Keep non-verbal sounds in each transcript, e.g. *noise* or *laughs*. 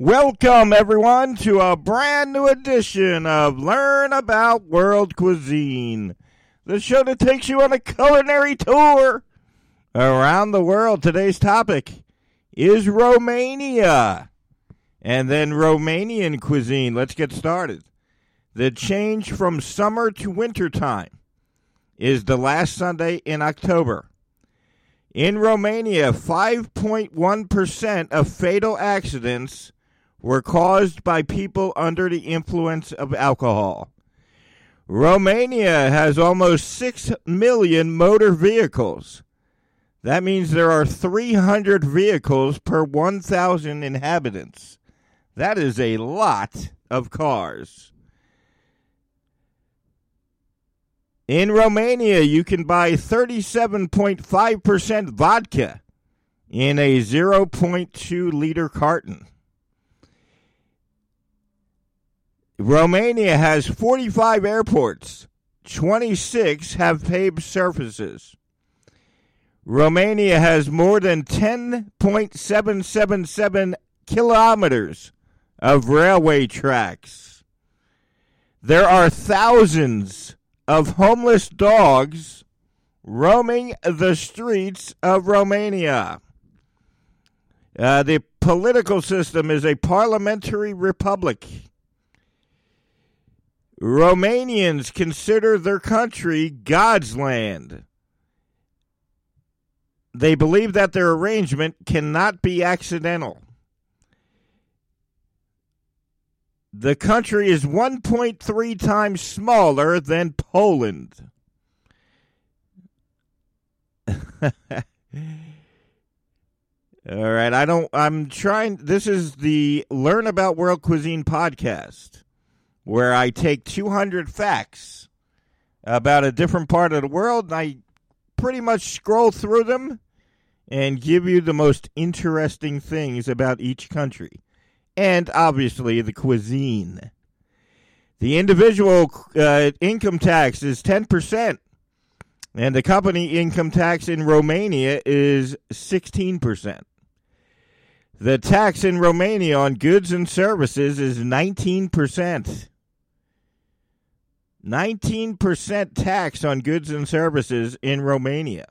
Welcome, everyone, to a brand new edition of Learn About World Cuisine, the show that takes you on a culinary tour around the world. Today's topic is Romania and then Romanian cuisine. Let's get started. The change from summer to winter time is the last Sunday in October. In Romania, 5.1% of fatal accidents were caused by people under the influence of alcohol. Romania has almost 6 million motor vehicles. That means there are 300 vehicles per 1,000 inhabitants. That is a lot of cars. In Romania, you can buy 37.5% vodka in a 0.2 liter carton. Romania has 45 airports, 26 have paved surfaces. Romania has more than 10.777 kilometers of railway tracks. There are thousands of homeless dogs roaming the streets of Romania. Uh, the political system is a parliamentary republic. Romanians consider their country God's land. They believe that their arrangement cannot be accidental. The country is 1.3 times smaller than Poland. *laughs* All right, I don't I'm trying this is the Learn About World Cuisine podcast where I take 200 facts about a different part of the world and I pretty much scroll through them and give you the most interesting things about each country and obviously the cuisine. The individual uh, income tax is 10%, and the company income tax in Romania is 16%. The tax in Romania on goods and services is 19%. 19% tax on goods and services in Romania.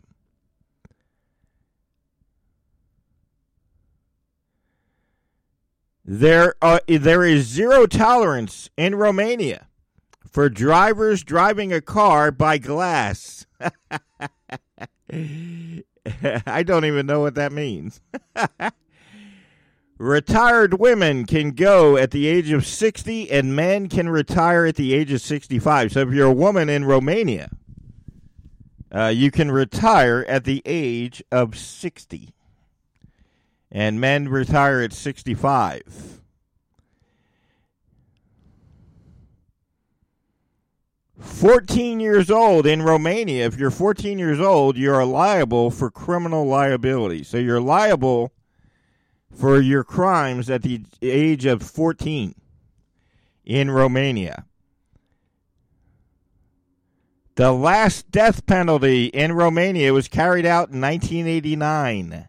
There, uh, there is zero tolerance in Romania for drivers driving a car by glass. *laughs* I don't even know what that means. *laughs* Retired women can go at the age of 60 and men can retire at the age of 65. So if you're a woman in Romania, uh, you can retire at the age of 60 and men retire at 65. Fourteen years old in Romania. If you're 14 years old, you are liable for criminal liability. So you're liable for your crimes at the age of 14 in Romania. The last death penalty in Romania was carried out in 1989.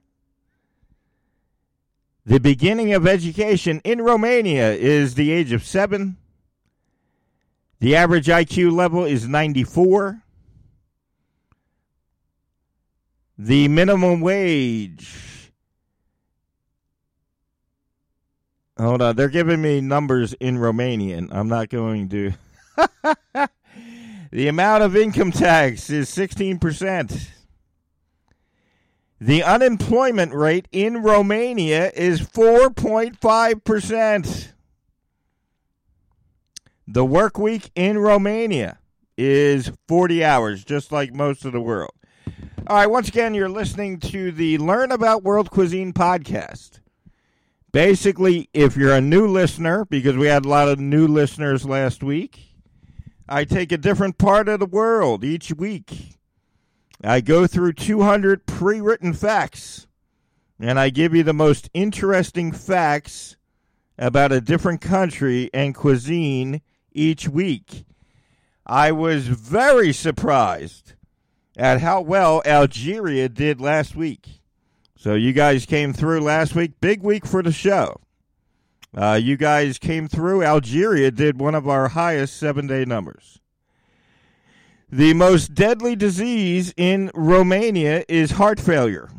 The beginning of education in Romania is the age of seven. The average IQ level is 94. The minimum wage. Hold on, they're giving me numbers in Romanian. I'm not going to. *laughs* the amount of income tax is 16%. The unemployment rate in Romania is 4.5%. The work week in Romania is 40 hours, just like most of the world. All right, once again, you're listening to the Learn About World Cuisine podcast. Basically, if you're a new listener, because we had a lot of new listeners last week, I take a different part of the world each week I go through 200 pre written facts and I give you the most interesting facts about a different country and cuisine each week. I was very surprised at how well Algeria did last week. So, you guys came through last week. Big week for the show. Uh, you guys came through. Algeria did one of our highest seven day numbers. The most deadly disease in Romania is heart failure.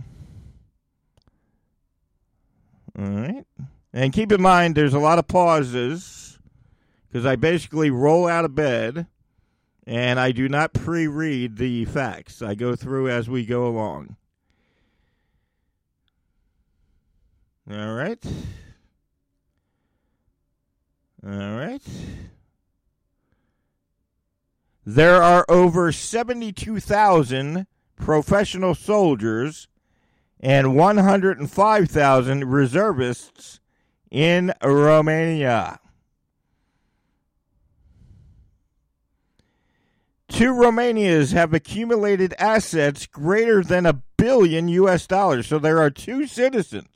All right. And keep in mind, there's a lot of pauses because I basically roll out of bed and I do not pre read the facts. I go through as we go along. All right. All right. There are over 72,000 professional soldiers and 105,000 reservists in Romania. Two Romanias have accumulated assets greater than a billion U.S. dollars. So there are two citizens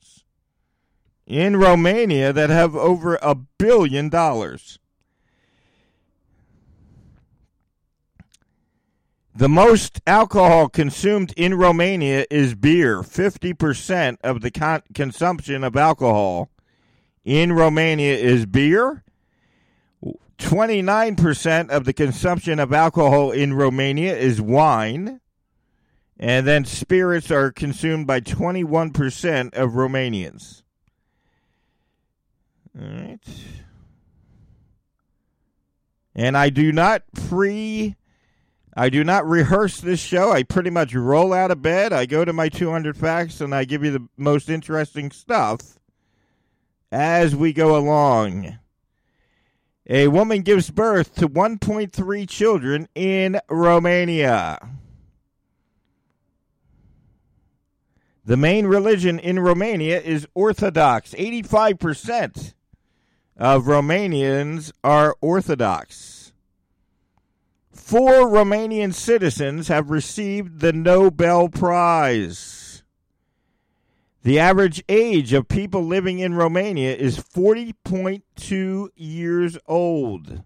in Romania that have over a billion dollars. The most alcohol consumed in Romania is beer. 50% of the con- consumption of alcohol in Romania is beer. 29% of the consumption of alcohol in Romania is wine. And then spirits are consumed by 21% of Romanians. All right. And I do not pre I do not rehearse this show. I pretty much roll out of bed, I go to my 200 facts and I give you the most interesting stuff as we go along. A woman gives birth to 1.3 children in Romania. The main religion in Romania is Orthodox. 85% of Romanians are Orthodox. Four Romanian citizens have received the Nobel Prize. The average age of people living in Romania is 40.2 years old.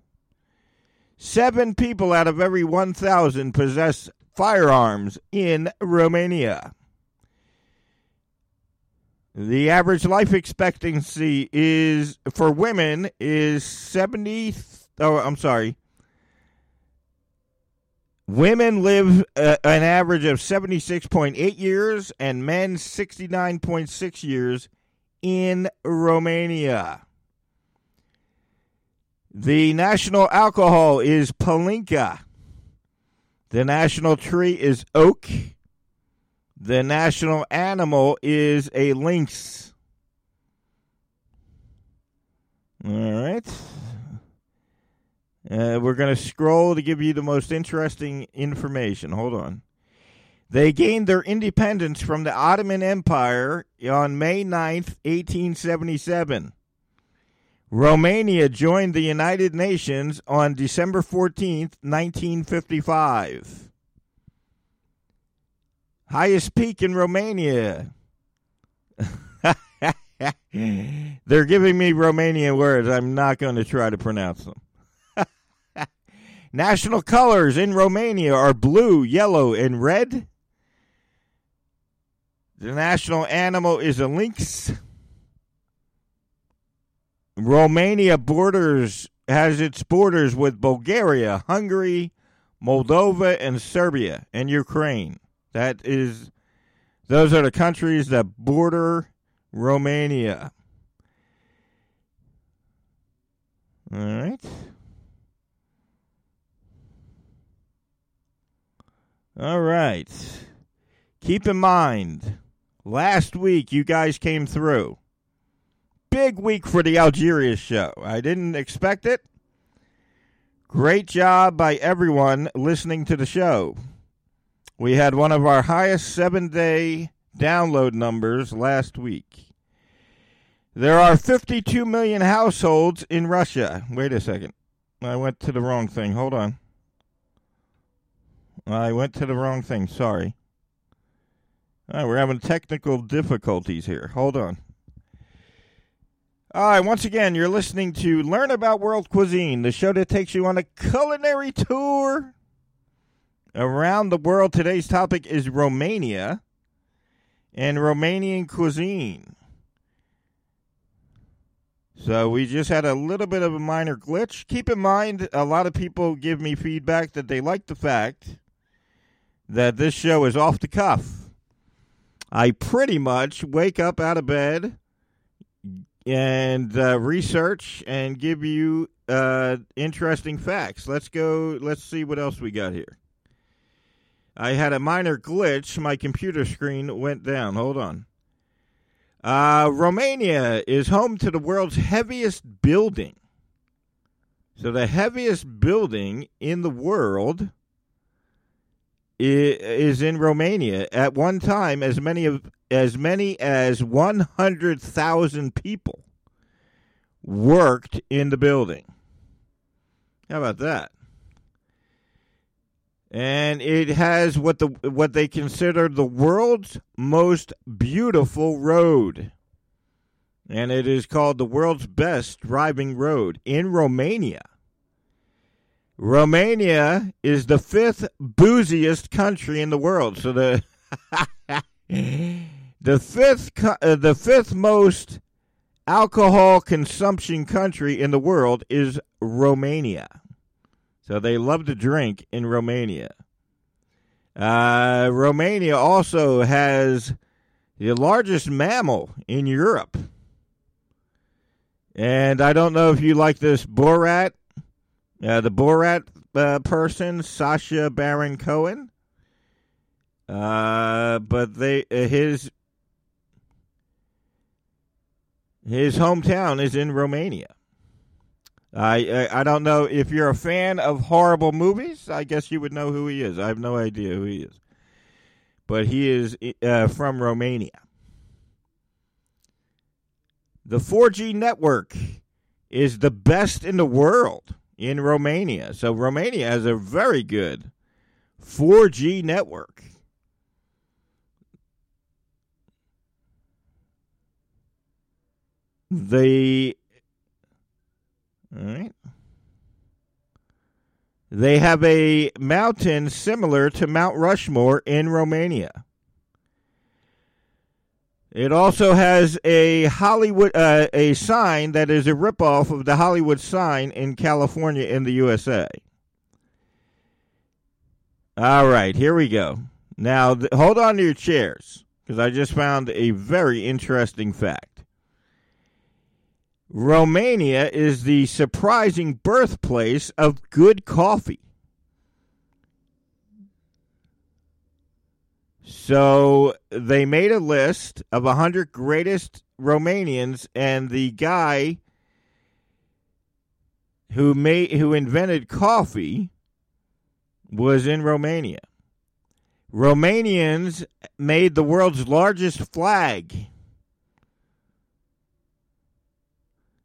Seven people out of every 1,000 possess firearms in Romania. The average life expectancy is for women is 70 oh I'm sorry. Women live uh, an average of 76.8 years and men 69.6 years in Romania. The national alcohol is Palinka. The national tree is oak. The national animal is a lynx. All right. Uh, we're going to scroll to give you the most interesting information. Hold on. They gained their independence from the Ottoman Empire on May 9th, 1877. Romania joined the United Nations on December 14th, 1955. Highest peak in Romania. *laughs* They're giving me Romanian words. I'm not going to try to pronounce them. *laughs* National colors in Romania are blue, yellow, and red. The national animal is a lynx. Romania borders has its borders with Bulgaria, Hungary, Moldova, and Serbia, and Ukraine. That is, those are the countries that border Romania. All right. All right. Keep in mind, last week you guys came through. Big week for the Algeria show. I didn't expect it. Great job by everyone listening to the show. We had one of our highest seven day download numbers last week. There are 52 million households in Russia. Wait a second. I went to the wrong thing. Hold on. I went to the wrong thing. Sorry. We're having technical difficulties here. Hold on. All right, once again, you're listening to Learn About World Cuisine, the show that takes you on a culinary tour around the world. Today's topic is Romania and Romanian cuisine. So we just had a little bit of a minor glitch. Keep in mind, a lot of people give me feedback that they like the fact that this show is off the cuff. I pretty much wake up out of bed and uh, research and give you uh, interesting facts. Let's go. Let's see what else we got here. I had a minor glitch. My computer screen went down. Hold on. Uh, Romania is home to the world's heaviest building. So the heaviest building in the world is in Romania. At one time, as many of as many as one hundred thousand people worked in the building. How about that? And it has what the what they consider the world's most beautiful road. And it is called the world's best driving road in Romania. Romania is the fifth booziest country in the world. So the *laughs* the fifth uh, the fifth most alcohol consumption country in the world is Romania. So they love to drink in Romania. Uh, Romania also has the largest mammal in Europe. And I don't know if you like this Borat uh, the Borat uh, person, Sacha Baron Cohen. Uh, but they uh, his his hometown is in Romania. I, I, I don't know if you're a fan of horrible movies. I guess you would know who he is. I have no idea who he is, but he is uh, from Romania. The 4G network is the best in the world in Romania. So Romania has a very good 4G network. The all right. They have a mountain similar to Mount Rushmore in Romania. It also has a Hollywood uh, a sign that is a ripoff of the Hollywood sign in California in the USA. All right, here we go. Now, th- hold on to your chairs because I just found a very interesting fact. Romania is the surprising birthplace of good coffee. So they made a list of 100 greatest Romanians, and the guy who made who invented coffee was in Romania. Romanians made the world's largest flag.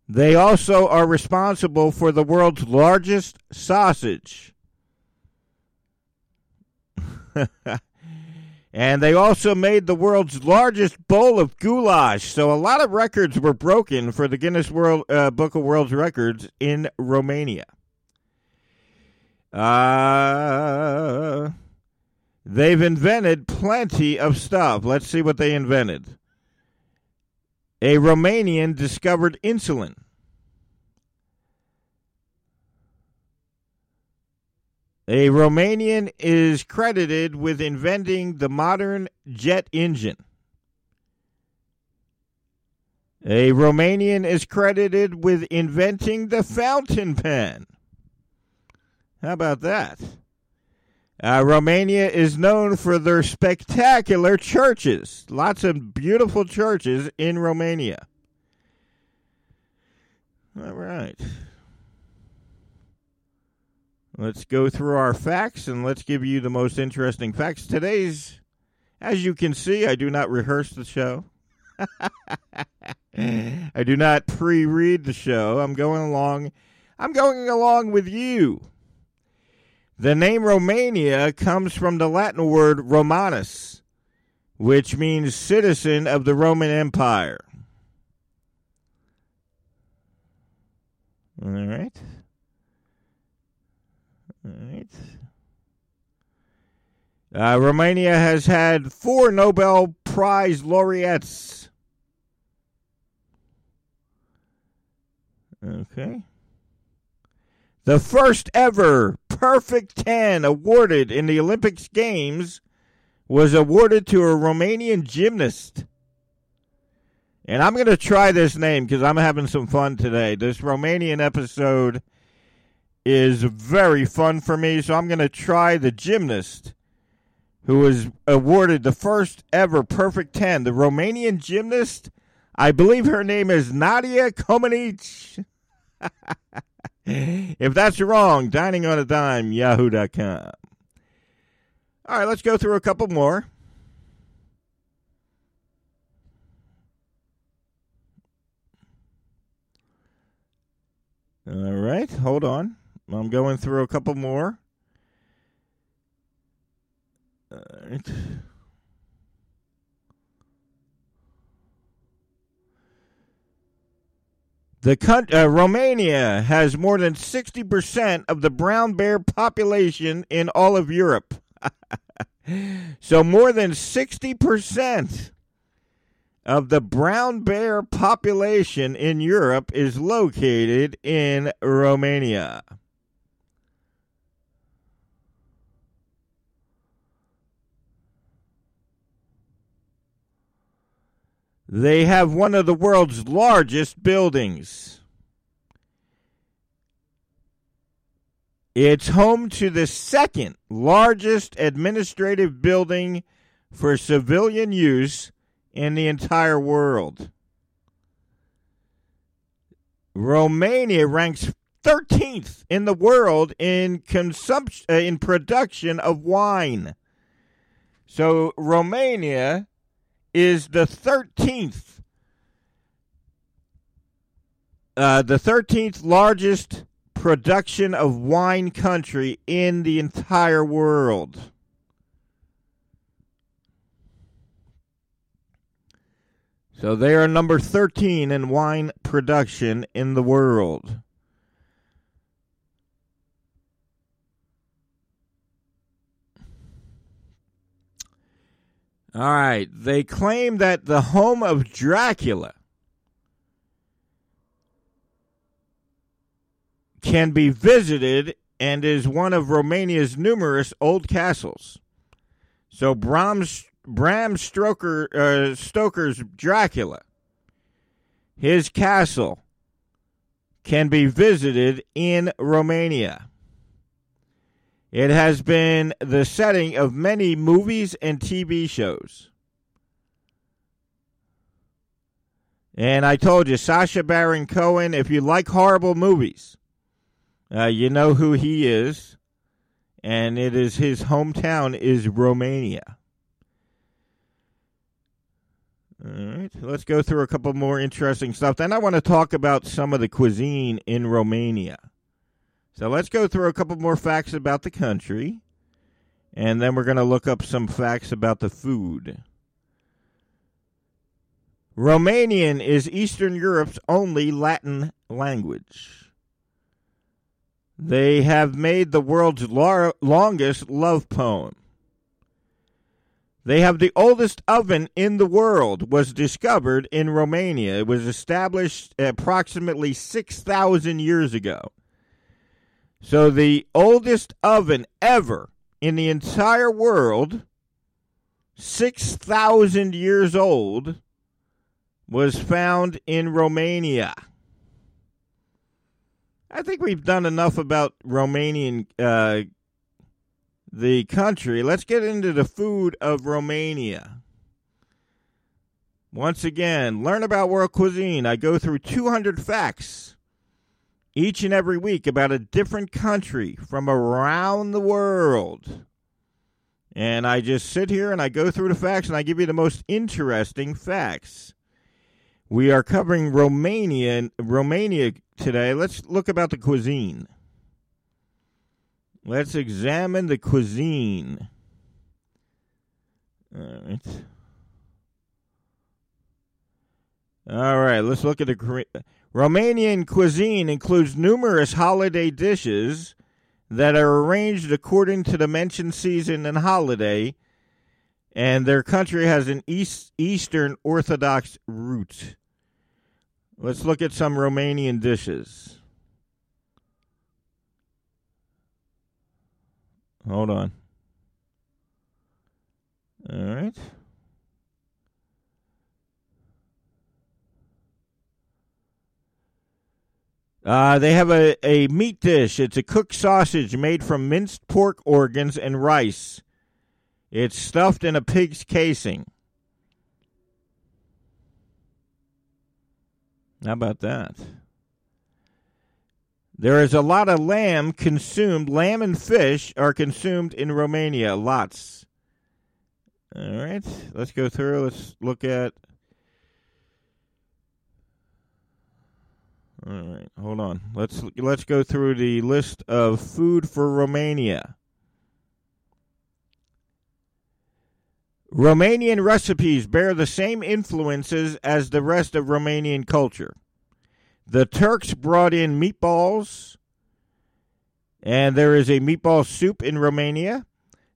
They also are responsible for the world's largest sausage. *laughs* And they also made the world's largest bowl of goulash. So a lot of records were broken for the Guinness World uh, Book of World Records in Romania. Uh, they've invented plenty of stuff. Let's see what they invented. A Romanian discovered insulin. A Romanian is credited with inventing the modern jet engine. A Romanian is credited with inventing the fountain pen. How about that? Uh, Romania is known for their spectacular churches. Lots of beautiful churches in Romania. All right. Let's go through our facts and let's give you the most interesting facts. Today's, as you can see, I do not rehearse the show. *laughs* I do not pre-read the show. I'm going along. I'm going along with you. The name Romania comes from the Latin word Romanus, which means citizen of the Roman Empire. All right. All right. Uh, Romania has had four Nobel Prize laureates. Okay. The first ever perfect 10 awarded in the Olympics Games was awarded to a Romanian gymnast. And I'm going to try this name because I'm having some fun today. This Romanian episode is very fun for me, so I'm going to try the gymnast who was awarded the first ever perfect 10. The Romanian gymnast, I believe her name is Nadia Comaneci. *laughs* *laughs* if that's wrong, dining on a dime, yahoo.com. All right, let's go through a couple more. All right, hold on. I'm going through a couple more. All right. The uh, Romania has more than 60% of the brown bear population in all of Europe. *laughs* so more than 60% of the brown bear population in Europe is located in Romania. They have one of the world's largest buildings. It's home to the second largest administrative building for civilian use in the entire world. Romania ranks 13th in the world in consumption uh, in production of wine. So Romania is the 13th uh, the 13th largest production of wine country in the entire world. So they are number 13 in wine production in the world. All right. They claim that the home of Dracula can be visited and is one of Romania's numerous old castles. So Bram Stoker, uh, Stoker's Dracula, his castle, can be visited in Romania. It has been the setting of many movies and TV shows. And I told you, Sacha Baron Cohen, if you like horrible movies, uh, you know who he is. And it is his hometown is Romania. All right, let's go through a couple more interesting stuff. Then I want to talk about some of the cuisine in Romania. So let's go through a couple more facts about the country, and then we're going to look up some facts about the food. Romanian is Eastern Europe's only Latin language. They have made the world's lar- longest love poem. They have the oldest oven in the world was discovered in Romania. It was established approximately 6,000 years ago. So the oldest oven ever in the entire world, 6,000 years old, was found in Romania. I think we've done enough about Romanian, uh, the country. Let's get into the food of Romania. Once again, learn about world cuisine. I go through 200 facts each and every week about a different country from around the world. And I just sit here and I go through the facts and I give you the most interesting facts. We are covering Romania Romania today. Let's look about the cuisine. Let's examine the cuisine. All right. All right, let's look at the Romanian cuisine includes numerous holiday dishes that are arranged according to the mentioned season and holiday, and their country has an East, Eastern Orthodox root. Let's look at some Romanian dishes. Hold on. All right. Uh, they have a, a meat dish. It's a cooked sausage made from minced pork organs and rice. It's stuffed in a pig's casing. How about that? There is a lot of lamb consumed. Lamb and fish are consumed in Romania. Lots. All right. Let's go through. Let's look at. All right. Hold on. Let's let's go through the list of food for Romania. Romanian recipes bear the same influences as the rest of Romanian culture. The Turks brought in meatballs, and there is a meatball soup in Romania.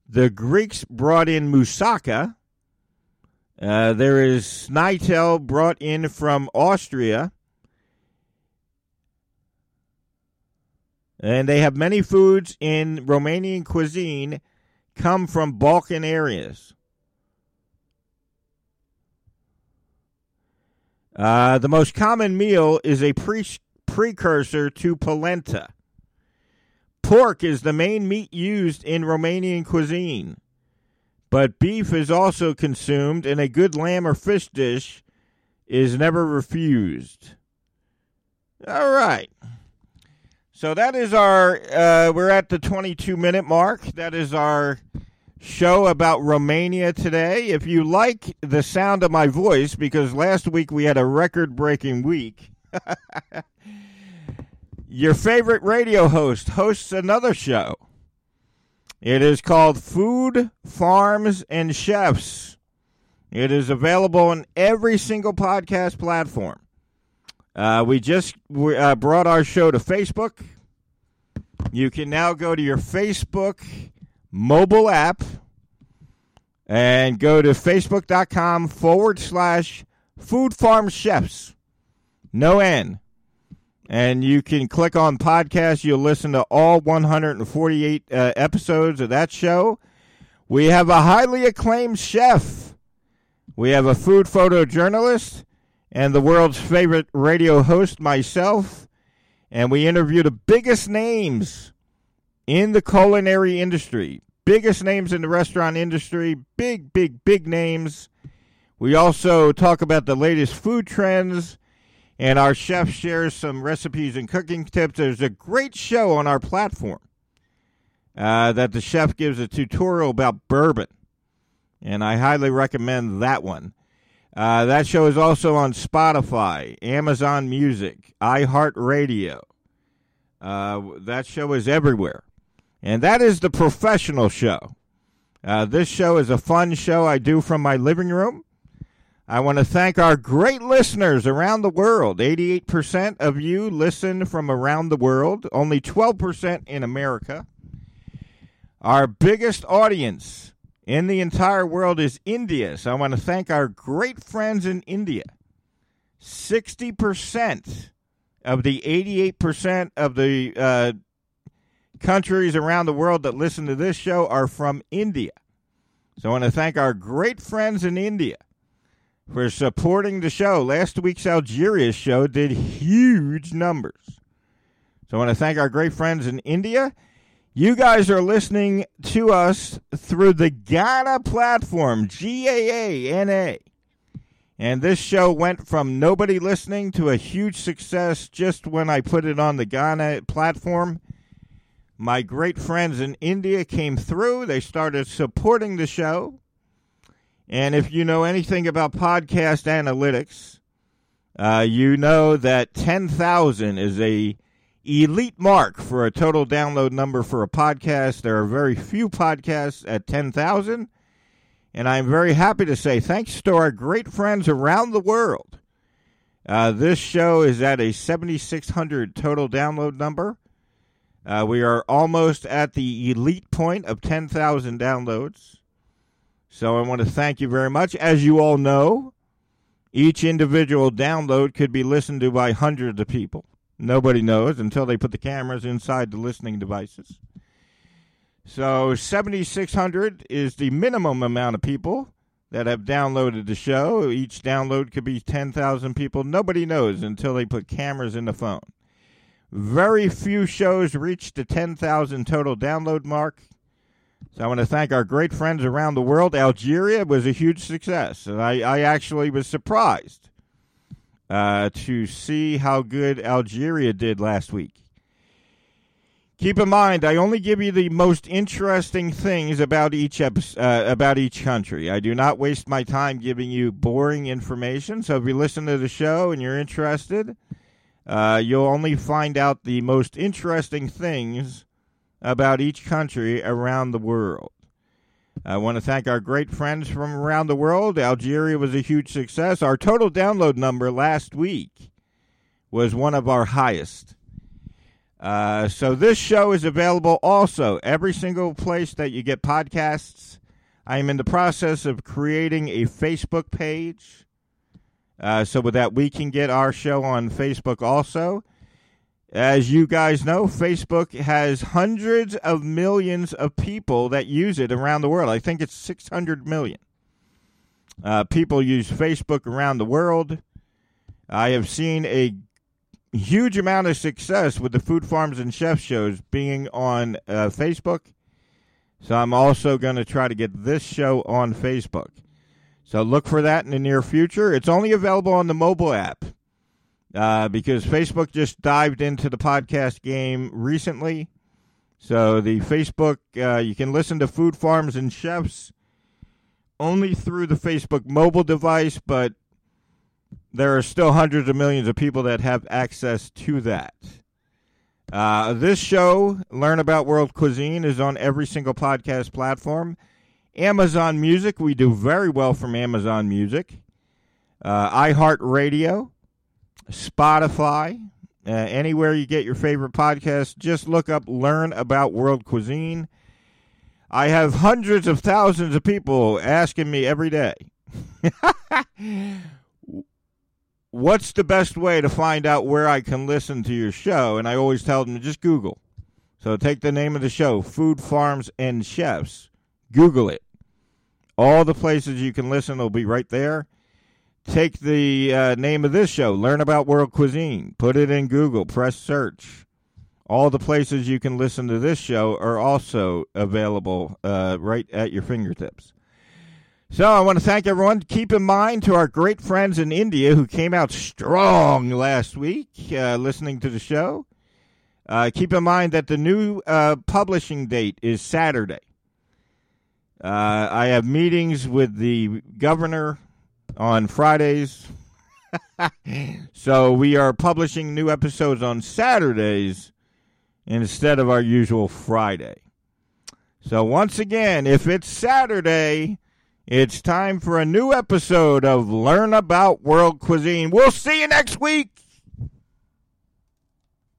The Greeks brought in moussaka. Uh, there is snitel brought in from Austria. And they have many foods in Romanian cuisine come from Balkan areas. Uh, the most common meal is a pre- precursor to polenta. Pork is the main meat used in Romanian cuisine, but beef is also consumed, and a good lamb or fish dish is never refused. All right. So that is our, uh, we're at the 22 minute mark. That is our show about Romania today. If you like the sound of my voice, because last week we had a record breaking week, *laughs* your favorite radio host hosts another show. It is called Food, Farms, and Chefs. It is available on every single podcast platform. Uh, we just uh, brought our show to Facebook. You can now go to your Facebook mobile app and go to facebook.com forward slash food farm chefs. No N. And you can click on podcast. You'll listen to all 148 uh, episodes of that show. We have a highly acclaimed chef. We have a food photojournalist and the world's favorite radio host, myself. And we interview the biggest names in the culinary industry, biggest names in the restaurant industry, big, big, big names. We also talk about the latest food trends, and our chef shares some recipes and cooking tips. There's a great show on our platform uh, that the chef gives a tutorial about bourbon, and I highly recommend that one. Uh, that show is also on Spotify, Amazon Music, iHeartRadio. Uh, that show is everywhere. And that is the professional show. Uh, this show is a fun show I do from my living room. I want to thank our great listeners around the world. 88% of you listen from around the world, only 12% in America. Our biggest audience in the entire world is India. So I want to thank our great friends in India. 60% of the 88% of the uh, countries around the world that listen to this show are from India. So I want to thank our great friends in India for supporting the show. Last week's Algeria show did huge numbers. So I want to thank our great friends in India. You guys are listening to us through the Gaana platform, G A A N A. And this show went from nobody listening to a huge success just when I put it on the Gaana platform. My great friends in India came through. They started supporting the show. And if you know anything about podcast analytics, uh, you know that 10,000 is a elite mark for a total download number for a podcast. There are very few podcasts at 10,000. And I'm very happy to say, thanks to our great friends around the world, uh, this show is at a 7,600 total download number. Uh, we are almost at the elite point of 10,000 downloads. So I want to thank you very much. As you all know, Each individual download could be listened to by hundreds of people. Nobody knows until they put the cameras inside the listening devices. So 7,600 is the minimum amount of people that have downloaded the show. Each download could be 10,000 people. Nobody knows until they put cameras in the phone. Very few shows reach the 10,000 total download mark. So I want to thank our great friends around the world. Algeria was a huge success, and I, I actually was surprised uh, to see how good Algeria did last week. Keep in mind, I only give you the most interesting things about each episode, uh, about each country. I do not waste my time giving you boring information. So if you listen to the show and you're interested, uh, you'll only find out the most interesting things about each country around the world. I want to thank our great friends from around the world. Algeria was a huge success. Our total download number last week was one of our highest. Uh, so this show is available also every single place that you get podcasts. I am in the process of creating a Facebook page uh, so that we can get our show on Facebook also. As you guys know, Facebook has hundreds of millions of people that use it around the world. I think it's 600 million. Uh, people use Facebook around the world. I have seen a huge amount of success with the Food Farms and Chef shows being on uh, Facebook. So I'm also going to try to get this show on Facebook. So look for that in the near future. It's only available on the mobile app uh, because Facebook just dived into the podcast game recently. So the Facebook, uh, you can listen to Food Farms and Chefs only through the Facebook mobile device, but there are still hundreds of millions of people that have access to that. Uh, this show, Learn About World Cuisine, is on every single podcast platform. Amazon Music, we do very well from Amazon Music. Uh, iHeartRadio, Spotify, uh, anywhere you get your favorite podcast, just look up Learn About World Cuisine. I have hundreds of thousands of people asking me every day *laughs* what's the best way to find out where I can listen to your show? And I always tell them to just Google. So take the name of the show, Food Farms and Chefs. Google it. All the places you can listen will be right there. Take the uh, name of this show, Learn About World Cuisine. Put it in Google, press search. All the places you can listen to this show are also available uh, right at your fingertips. So I want to thank everyone. Keep in mind to our great friends in India who came out strong last week uh, listening to the show. Uh, keep in mind that the new uh, publishing date is Saturday. Uh, I have meetings with the governor on Fridays. *laughs* so we are publishing new episodes on Saturdays instead of our usual Friday. So once again, if it's Saturday, it's time for a new episode of Learn About World Cuisine. We'll see you next week.